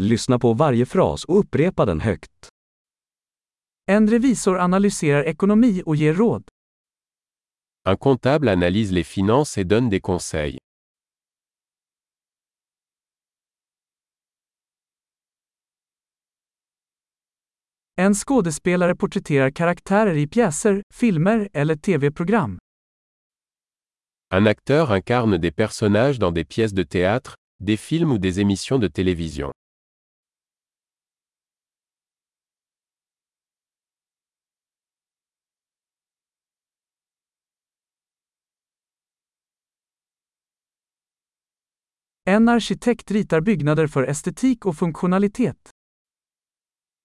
Lyssna på varje fras och upprepa den högt. En revisor analyserar ekonomi och ger råd. Un comptable analyse les finances et donne des conseils. En skådespelare porträtterar karaktärer i pjäser, filmer eller tv-program. Un acteur incarne des personnages dans des pièces de théâtre, des films ou des émissions de télévision. En arkitekt ritar byggnader för estetik och funktionalitet.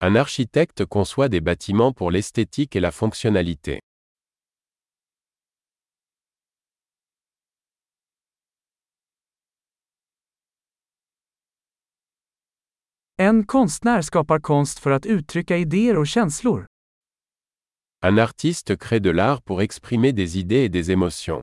Un architecte conçoit des bâtiments pour l'esthétique et la fonctionnalité. En konstnär skapar konst för att uttrycka idéer och känslor. Un artiste crée de l'art pour exprimer des idées et des émotions.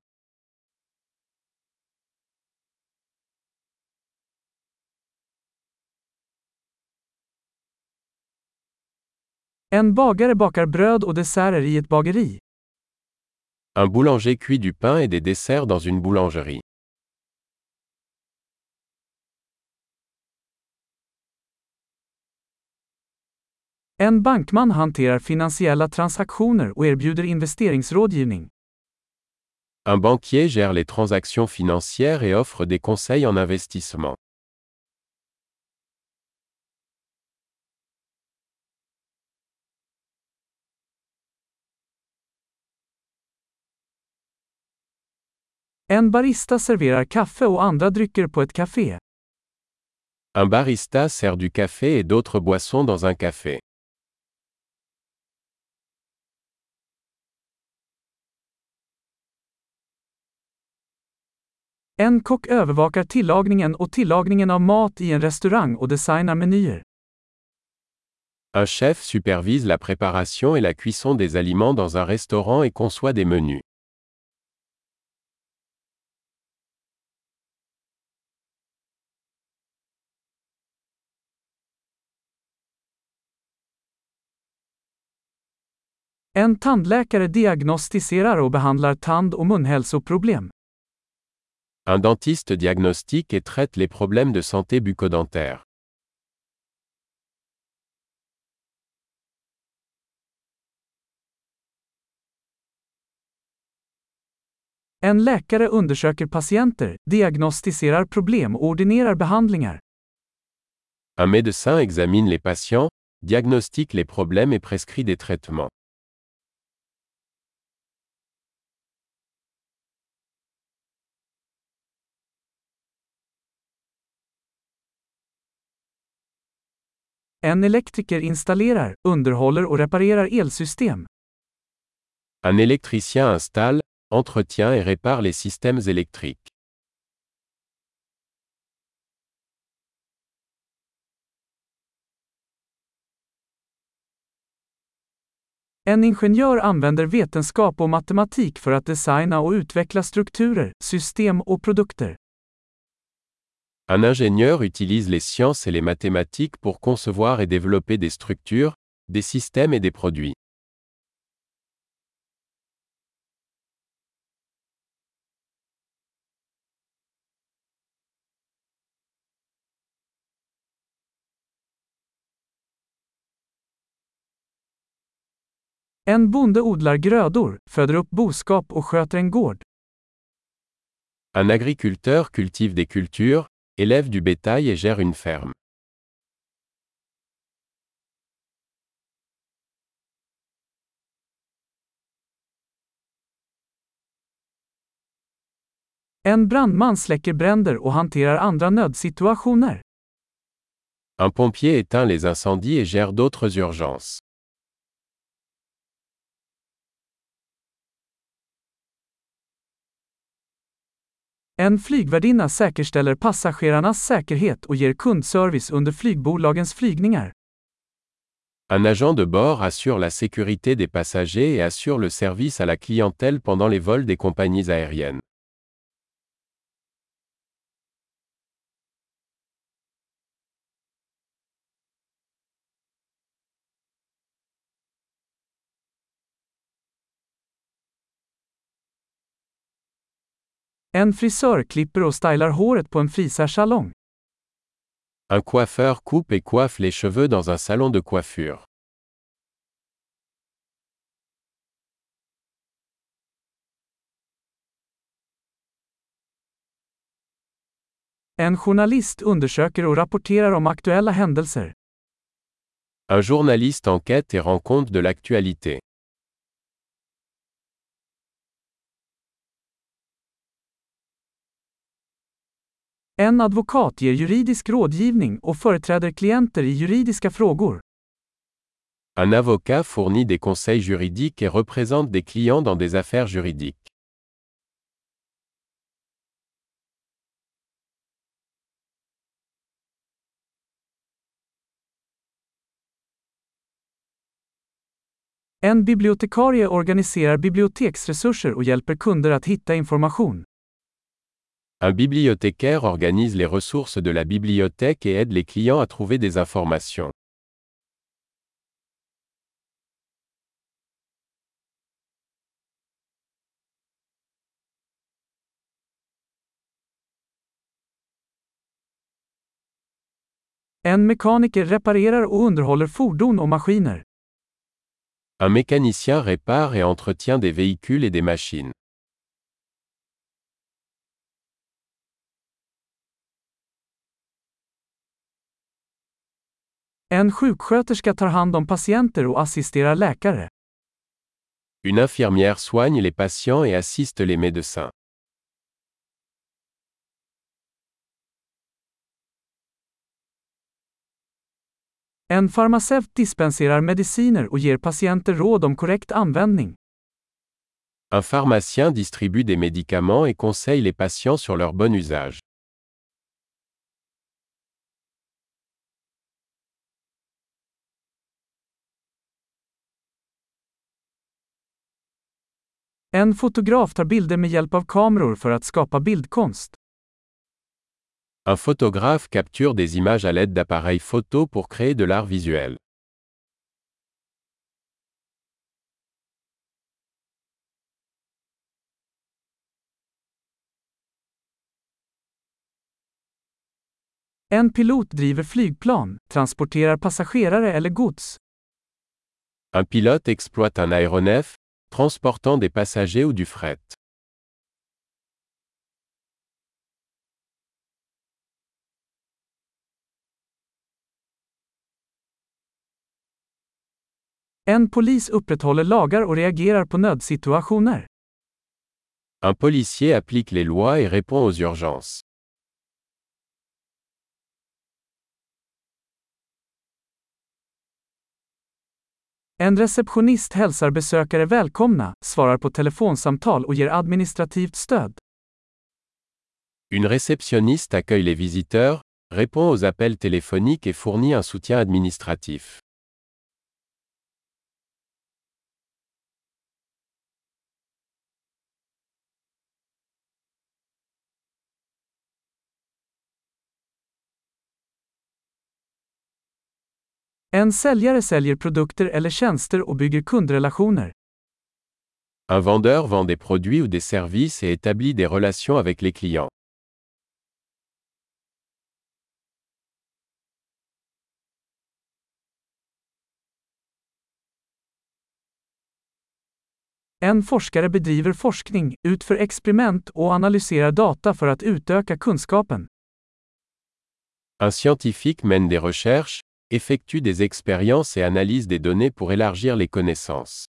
En bagare bakar bröd och desserter i ett bageri. Un boulanger cuit du pain et des desserts dans une boulangerie. En bankman hanterar finansiella transaktioner och erbjuder investeringsrådgivning. Un banquier gère les transactions financières et offre des conseils en investissement. En barista serverar kaffe och andra drycker på ett café. Un barista sert du café et d'autres boissons dans un café. En kock övervakar tillagningen och tillagningen av mat i en restaurang och designar menyer. Un chef supervise la préparation et la cuisson des aliments dans un restaurant et conçoit des menus. En tandläkare diagnostiserar och behandlar tand- och munhälsoproblem. Un dentiste diagnostique et traite les problèmes de santé bucco-dentaire. En läkare undersöker patienter, diagnostiserar problem och ordinerar behandlingar. Un médecin examine les patients, diagnostique les problèmes et prescrit des traitements. En elektriker installerar, underhåller och reparerar elsystem. Un électricien installe, entretient et répare les systèmes électriques. En ingenjör använder vetenskap och matematik för att designa och utveckla strukturer, system och produkter. Un ingénieur utilise les sciences et les mathématiques pour concevoir et développer des structures, des systèmes et des produits. En bonde odlar grödor, föder upp boskap och sköter en gård. Un agriculteur cultive des cultures, élève du bétail et gère une ferme. En brandman släcker bränder och hanterar andra nödsituationer. Un pompier éteint les incendies et gère d'autres urgences. En flygvärdinna säkerställer passagerarnas säkerhet och ger kundservice under flygbolagens flygningar. Un agent de bord assure la sécurité des passagers et assure le service à la clientèle pendant les vols des compagnies aériennes. En frisör klipper och stylar håret på en frisörsalong. Un coiffeur coupe et coiffe les cheveux dans un salon de coiffure. En journalist undersöker och rapporterar om aktuella händelser. Un journaliste enquête et rend compte de l'actualité. En advokat ger juridisk rådgivning och företräder klienter i juridiska frågor. Un avocat fournit des conseils juridiques et représente des clients dans des affaires juridiques. En bibliotekarie organiserar biblioteksresurser och hjälper kunder att hitta information. Un bibliothécaire organise les ressources de la bibliothèque et aide les clients à trouver des informations. En mekaniker reparerar och underhåller fordon och maskiner. Un mécanicien répare et entretient des véhicules et des machines. En sjuksköterska tar hand om patienter och assisterar läkare. Une infirmière soigne les patients et assiste les médecins. En farmaceut dispenserar mediciner och ger patienter råd om korrekt användning. Un pharmacien distribue des médicaments et conseille les patients sur leur bon usage. En fotograf tar bilder med hjälp av kameror för att skapa bildkonst. Un photographe capture des images à l'aide d'appareils photo pour créer de l'art visuel. En pilot driver flygplan, transporterar passagerare eller gods. Un pilote exploite un aéronef, transportant des passagers ou du fret. En polis upprätthåller lagar och reagerar på nödsituationer. Un policier applique les lois et répond aux urgences. En receptionist hälsar besökare välkomna, svarar på telefonsamtal och ger administrativt stöd. Une réceptionniste accueille les visiteurs, répond aux appels téléphoniques et fournit un soutien administratif. En säljare säljer produkter eller tjänster och bygger kundrelationer. Un vendeur vend des produits ou des services et établit des relations avec les clients. En forskare bedriver forskning, utför experiment och analyserar data för att utöka kunskapen. Un scientifique mène des recherches, effectue des expériences et analyse des données pour élargir les connaissances.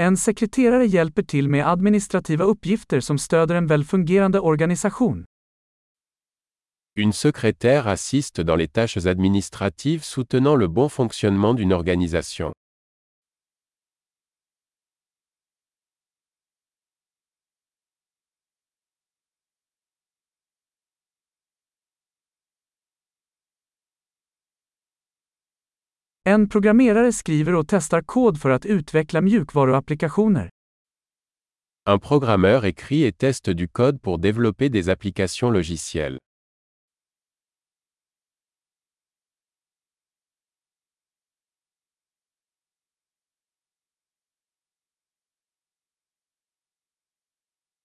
En sekreterare hjälper till med administrativa uppgifter som stöder en välfungerande organisation. Une secrétaire assiste dans les tâches administratives soutenant le bon fonctionnement d'une organisation. En programmerare skriver och testar kod för att utveckla mjukvaruapplikationer. Un programmeur écrit et teste du code pour développer des applications logicielles.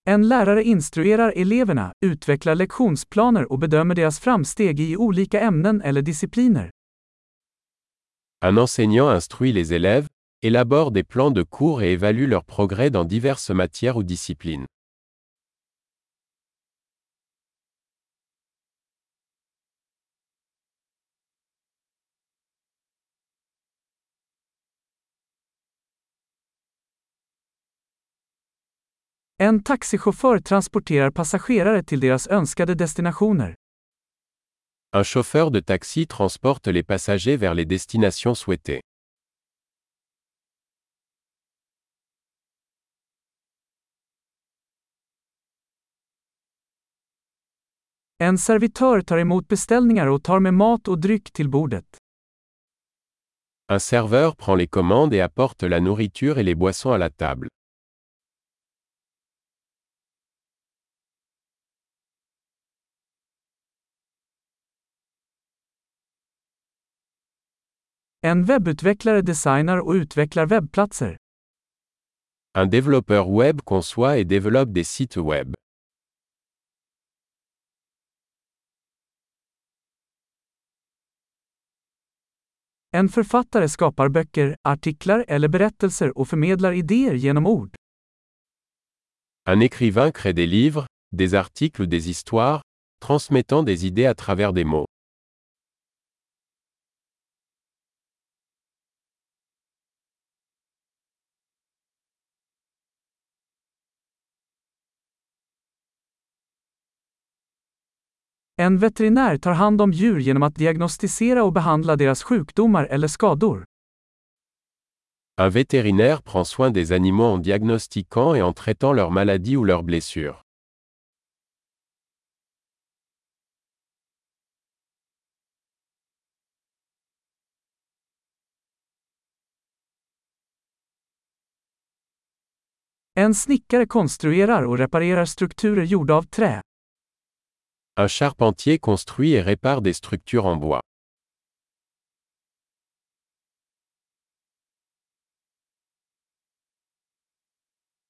En lärare instruerar eleverna, utvecklar lektionsplaner och bedömer deras framsteg i olika ämnen eller discipliner. Un enseignant instruit les élèves, élabore des plans de cours et évalue leur progrès dans diverses matières ou disciplines. En taxichaufför transporterar passagerare till deras önskade destinationer. Un chauffeur de taxi transporte les passagers vers les destinations souhaitées. En servitör tar emot beställningar och tar med mat och dryck till bordet. Un serveur prend les commandes et apporte la nourriture et les boissons à la table. En webbutvecklare designar och utvecklar webbplatser. Un développeur web conçoit et développe des sites web. En författare skapar böcker, artiklar eller berättelser och förmedlar idéer genom ord. Un écrivain crée des livres, des articles ou des histoires, transmettant des idées à travers des mots. En veterinär tar hand om djur genom att diagnostisera och behandla deras sjukdomar eller skador. Un vétérinaire prend soin des animaux en diagnostiquant et en traitant leurs maladies ou leurs blessures. En snickare konstruerar och reparerar strukturer gjorda av trä. Un charpentier construit et répare des structures en bois.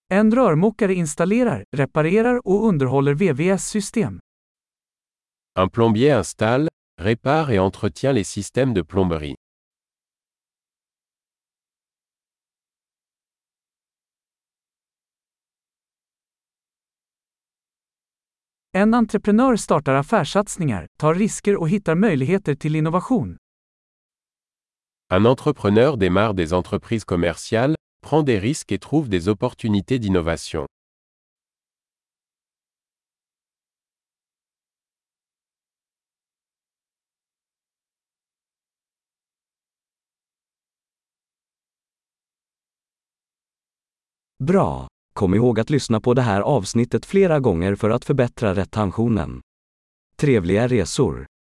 En rörmokare installerar, reparerar och underhåller VVS-system. Un plombier installe, répare et entretient les systèmes de plomberie. En entreprenör startar affärssatsningar, tar risker och hittar möjligheter till innovation. Un entrepreneur démarre des entreprises commerciales, prend des risques et trouve des opportunités d'innovation. Bra! Kom ihåg att lyssna på det här avsnittet flera gånger för att förbättra retentionen. Trevliga resor!